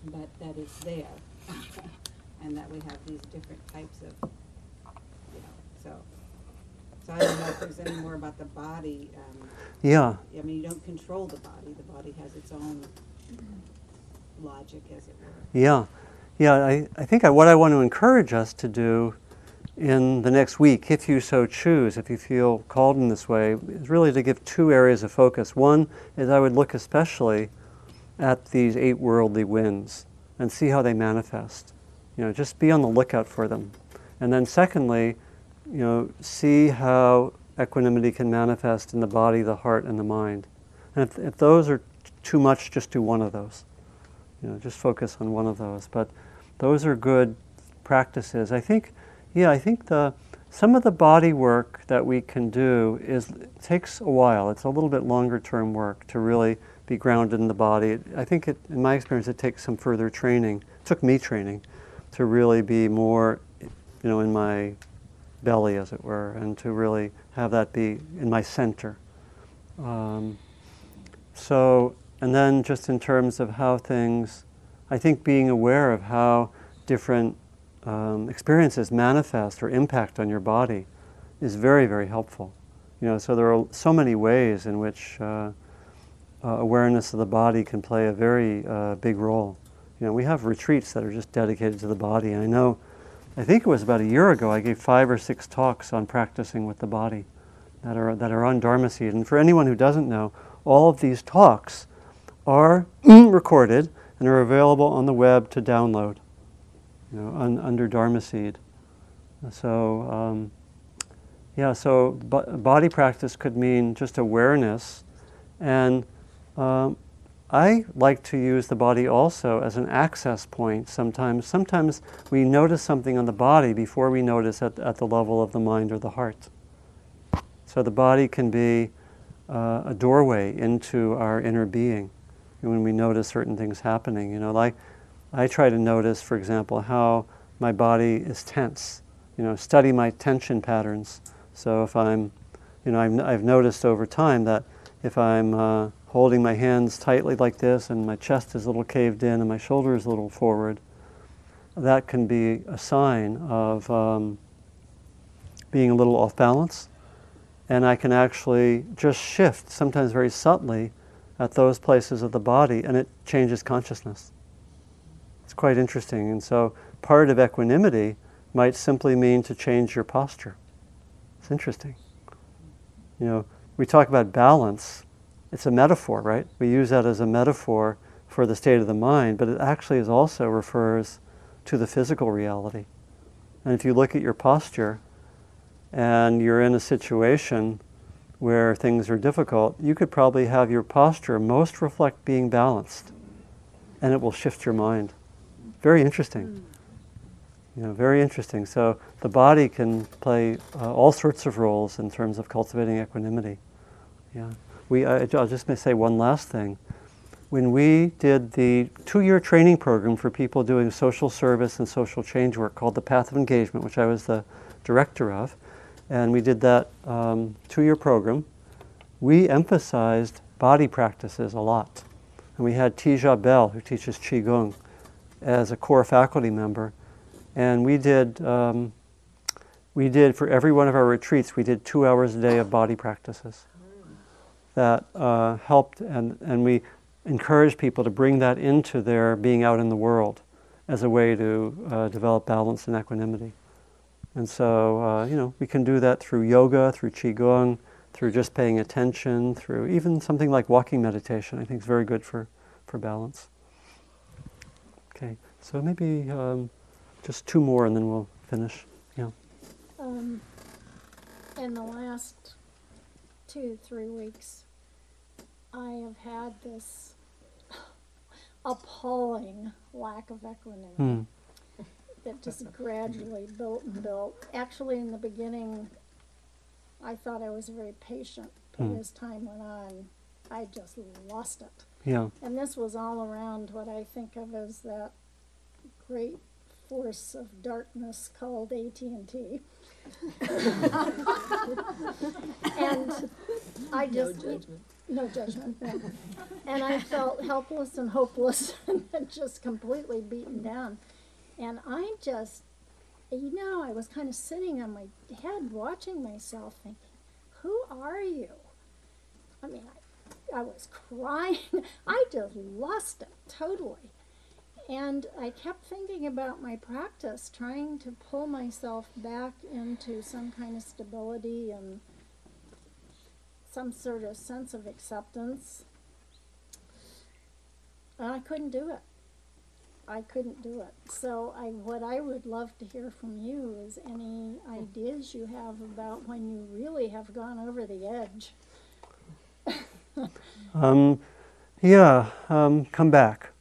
But that it's there, and that we have these different types of, you know, so. So I don't know if there's any more about the body. Um, yeah. I mean, you don't control the body. The body has its own logic, as it were. Yeah, yeah. I, I think I, what I want to encourage us to do in the next week, if you so choose, if you feel called in this way, is really to give two areas of focus. One is I would look especially at these eight worldly winds and see how they manifest. You know, just be on the lookout for them. And then secondly, you know, see how equanimity can manifest in the body, the heart, and the mind. And if, if those are too much, just do one of those. You know, just focus on one of those. But those are good practices. I think, yeah, I think the some of the body work that we can do is takes a while. It's a little bit longer term work to really be grounded in the body. I think, it, in my experience, it takes some further training. It took me training to really be more, you know, in my belly, as it were, and to really have that be in my center. Um, so and then, just in terms of how things, I think being aware of how different um, experiences manifest or impact on your body is very, very helpful. You know, so there are so many ways in which uh, uh, awareness of the body can play a very uh, big role. You know, we have retreats that are just dedicated to the body. And I know, I think it was about a year ago, I gave five or six talks on practicing with the body that are, that are on Dharma Seed. And for anyone who doesn't know, all of these talks are recorded and are available on the web to download, you know, un, under Dharma Seed. So, um, yeah, so body practice could mean just awareness. And um, I like to use the body also as an access point sometimes. Sometimes we notice something on the body before we notice at, at the level of the mind or the heart. So the body can be uh, a doorway into our inner being when we notice certain things happening. You know, like I try to notice, for example, how my body is tense. You know, study my tension patterns. So if I'm, you know, I've, I've noticed over time that if I'm uh, holding my hands tightly like this and my chest is a little caved in and my shoulder is a little forward, that can be a sign of um, being a little off balance. And I can actually just shift, sometimes very subtly, at those places of the body, and it changes consciousness. It's quite interesting. And so, part of equanimity might simply mean to change your posture. It's interesting. You know, we talk about balance, it's a metaphor, right? We use that as a metaphor for the state of the mind, but it actually is also refers to the physical reality. And if you look at your posture and you're in a situation where things are difficult, you could probably have your posture most reflect being balanced, and it will shift your mind. Very interesting. You know, very interesting. So the body can play uh, all sorts of roles in terms of cultivating equanimity. Yeah. We, I, I'll just say one last thing. When we did the two-year training program for people doing social service and social change work called the Path of Engagement, which I was the director of, and we did that um, two-year program, we emphasized body practices a lot. And we had Teja Bell, who teaches Qigong, as a core faculty member. And we did, um, we did for every one of our retreats, we did two hours a day of body practices that uh, helped, and, and we encouraged people to bring that into their being out in the world as a way to uh, develop balance and equanimity. And so, uh, you know, we can do that through yoga, through qigong, through just paying attention, through even something like walking meditation. I think is very good for, for balance. Okay, so maybe um, just two more and then we'll finish. Yeah. Um, in the last two, three weeks, I have had this appalling lack of equanimity Hmm. that just gradually built and built. Actually, in the beginning, I thought I was very patient, but Hmm. as time went on, I just lost it. Yeah. And this was all around what I think of as that great force of darkness called AT&T. and I just no judgment. no. Judgment. And I felt helpless and hopeless and just completely beaten down. And I just you know, I was kind of sitting on my head watching myself thinking, "Who are you?" I mean, I, was crying. I just lost it totally. And I kept thinking about my practice, trying to pull myself back into some kind of stability and some sort of sense of acceptance. And I couldn't do it. I couldn't do it. So I, what I would love to hear from you is any hmm. ideas you have about when you really have gone over the edge. Um, yeah, um, come back.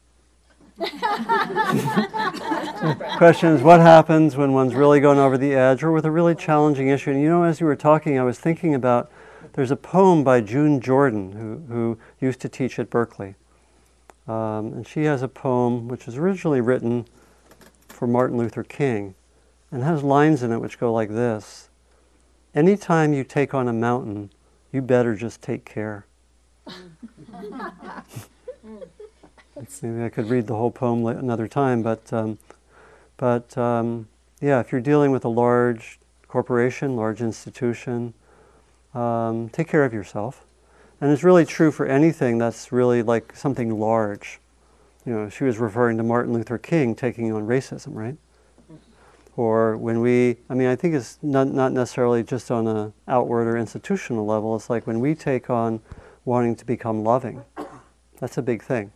Question is what happens when one's really going over the edge or with a really challenging issue? And you know, as you were talking, I was thinking about there's a poem by June Jordan who, who used to teach at Berkeley. Um, and she has a poem which was originally written for Martin Luther King and has lines in it which go like this Anytime you take on a mountain, you better just take care. Maybe I could read the whole poem another time, but, um, but um, yeah, if you're dealing with a large corporation, large institution, um, take care of yourself. And it's really true for anything that's really like something large. You know, she was referring to Martin Luther King taking on racism, right? Or when we, I mean, I think it's not, not necessarily just on a outward or institutional level. It's like when we take on wanting to become loving. That's a big thing.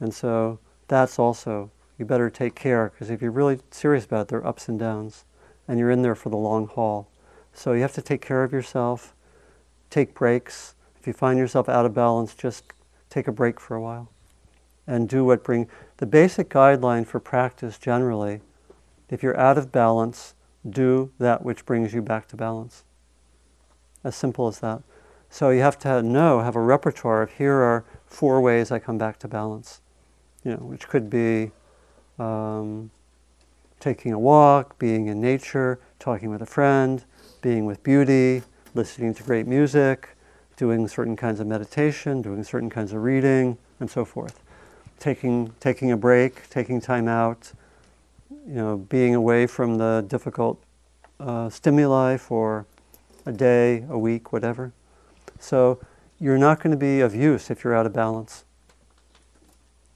And so that's also, you better take care because if you're really serious about it, there are ups and downs and you're in there for the long haul. So you have to take care of yourself, take breaks. If you find yourself out of balance, just take a break for a while and do what bring the basic guideline for practice generally if you're out of balance do that which brings you back to balance as simple as that so you have to know have a repertoire of here are four ways i come back to balance you know which could be um, taking a walk being in nature talking with a friend being with beauty listening to great music doing certain kinds of meditation doing certain kinds of reading and so forth taking taking a break taking time out you know, being away from the difficult uh, stimuli for a day, a week, whatever. So you're not going to be of use if you're out of balance.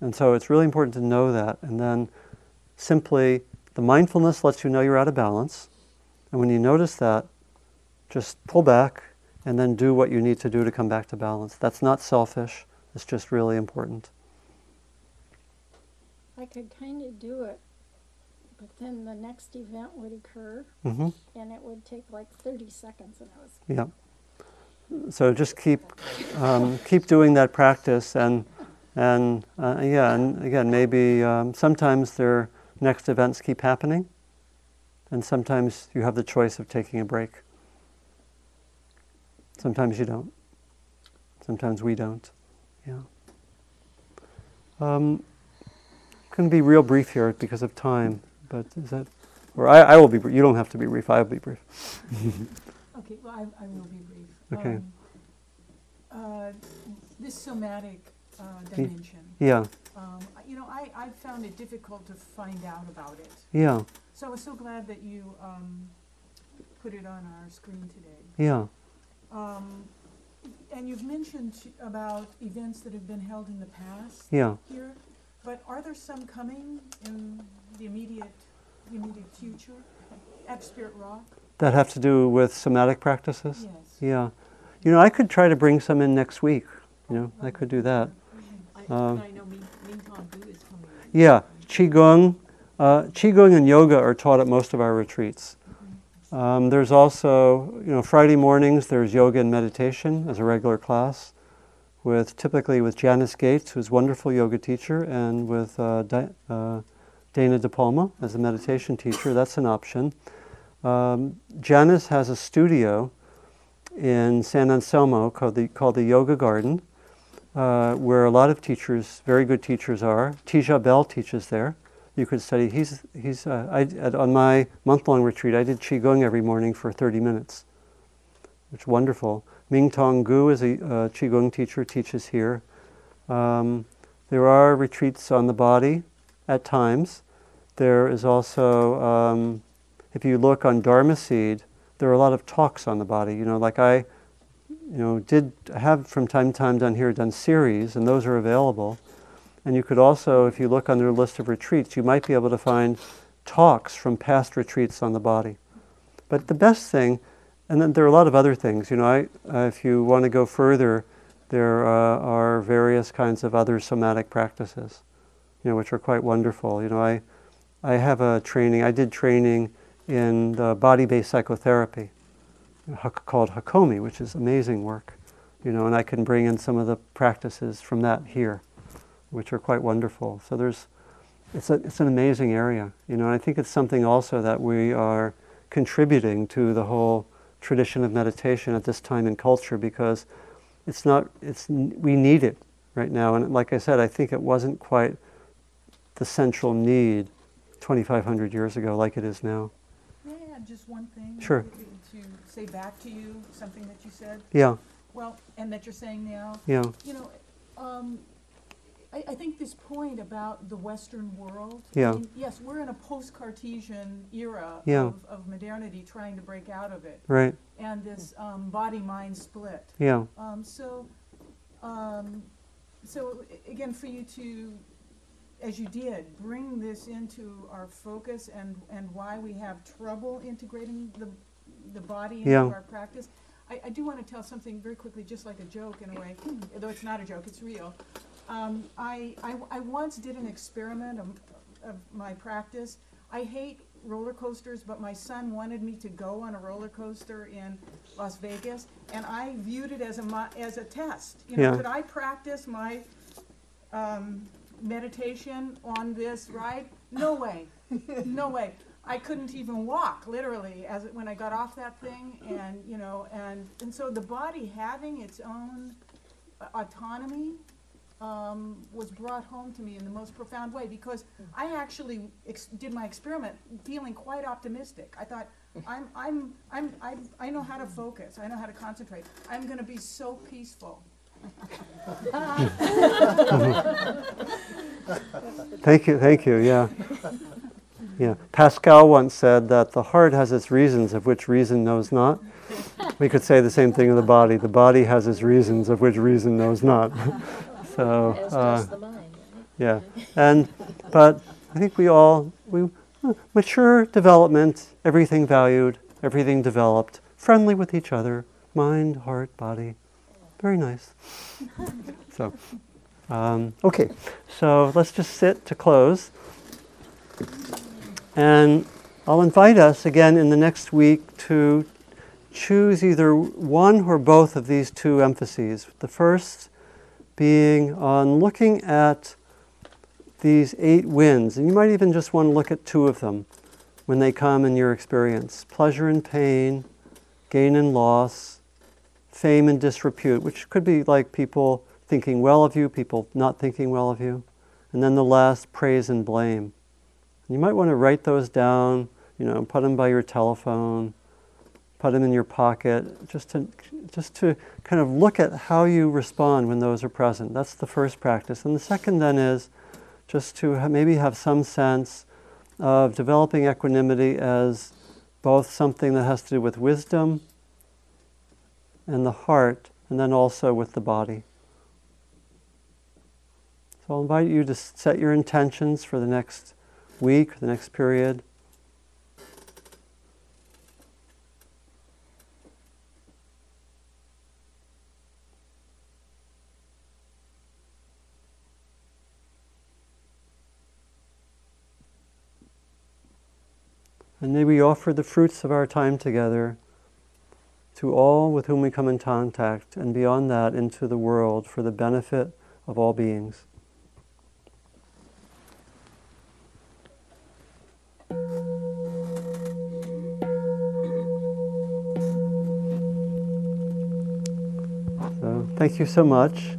And so it's really important to know that. And then simply, the mindfulness lets you know you're out of balance. And when you notice that, just pull back and then do what you need to do to come back to balance. That's not selfish, it's just really important. I could kind of do it, but then the next event would occur hmm and it would take like 30 seconds and I was Yeah. So just keep um, keep doing that practice, and and uh, yeah, and again, maybe um, sometimes their next events keep happening, and sometimes you have the choice of taking a break. Sometimes you don't. Sometimes we don't. Yeah. Um, going to be real brief here because of time, but is that? Or I, I will be. You don't have to be brief. I will be brief. Okay, well, I, I will be brief. Okay. Um, uh, This somatic uh, dimension, Yeah. um, you know, I, I found it difficult to find out about it. Yeah. So I was so glad that you um, put it on our screen today. Yeah. Um, And you've mentioned about events that have been held in the past Yeah. here, but are there some coming in the immediate, the immediate future at Spirit Rock? That have to do with somatic practices? Yes. Yeah. You know, I could try to bring some in next week. You know, I could do that. Um, I know Min, Mingtong Gu is coming. Yeah. Qigong. Uh, Qigong and yoga are taught at most of our retreats. Um, there's also, you know, Friday mornings there's yoga and meditation as a regular class with typically with Janice Gates, who's a wonderful yoga teacher, and with uh, Di- uh, Dana DePalma as a meditation teacher. That's an option. Um, Janice has a studio in San Anselmo called the, called the Yoga Garden, uh, where a lot of teachers, very good teachers, are. Teja Bell teaches there. You could study. He's, he's, uh, I, at, on my month long retreat, I did Qigong every morning for 30 minutes, which is wonderful. Mingtong Gu is a uh, Qigong teacher, teaches here. Um, there are retreats on the body at times. There is also, um, if you look on Dharma Seed, there are a lot of talks on the body. You know, like I, you know, did have from time to time done here, done series, and those are available. And you could also, if you look on their list of retreats, you might be able to find talks from past retreats on the body. But the best thing, and then there are a lot of other things. You know, I, uh, if you want to go further, there uh, are various kinds of other somatic practices, you know, which are quite wonderful. You know, I, I have a training. I did training in the body-based psychotherapy called Hakomi, which is amazing work. You know, and I can bring in some of the practices from that here, which are quite wonderful. So there's, it's a, it's an amazing area. You know, and I think it's something also that we are contributing to the whole tradition of meditation at this time in culture because it's not, it's, we need it right now. And like I said, I think it wasn't quite the central need 2,500 years ago like it is now. May I add just one thing? Sure. To say back to you something that you said, Yeah, well, and that you're saying now. yeah, You know, um, I, I think this point about the Western world. Yeah. I mean, Yes, we're in a post-Cartesian era Yeah. of, of modernity, trying to break out of it, right, and this um, body-mind split. yeah, Um, so, um, so again, for you to, as you did, bring this into our focus and, and why we have trouble integrating the, the body into Yeah. our practice. I, I do want to tell something very quickly, just like a joke in a way, though it's not a joke, it's real. Um, I, I, I once did an experiment of, of my practice. I hate roller coasters, but my son wanted me to go on a roller coaster in Las Vegas, and I viewed it as a as a test. You know, Yeah. could I practice my um, meditation on this ride? No way, no way. I couldn't even walk, literally, as it, when I got off that thing, and you know, and and so the body having its own autonomy um, was brought home to me in the most profound way because I actually did my experiment feeling quite optimistic. I thought, I'm, I'm, I'm, I, I know how to focus. I know how to concentrate. I'm going to be so peaceful. thank you, thank you, yeah. Yeah, Pascal once said that the heart has its reasons of which reason knows not. We could say the same thing of the body. The body has its reasons of which reason knows not. so, uh, does the mind, right? yeah, and but I think we all we uh, mature development, everything valued, everything developed, friendly with each other, mind, heart, body, very nice. so, um, okay, so let's just sit to close, and I'll invite us again in the next week to choose either one or both of these two emphases. The first being on looking at these eight winds, and you might even just want to look at two of them when they come in your experience pleasure and pain, gain and loss, fame and disrepute, which could be like people thinking well of you, people not thinking well of you, and then the last, praise and blame. You might want to write those down, you know, put them by your telephone, put them in your pocket, just to, just to kind of look at how you respond when those are present. That's the first practice. And the second then is just to maybe have some sense of developing equanimity as both something that has to do with wisdom and the heart, and then also with the body. So I'll invite you to set your intentions for the next week, the next period. And may we offer the fruits of our time together to all with whom we come in contact, and beyond that, into the world for the benefit of all beings. So, thank you so much.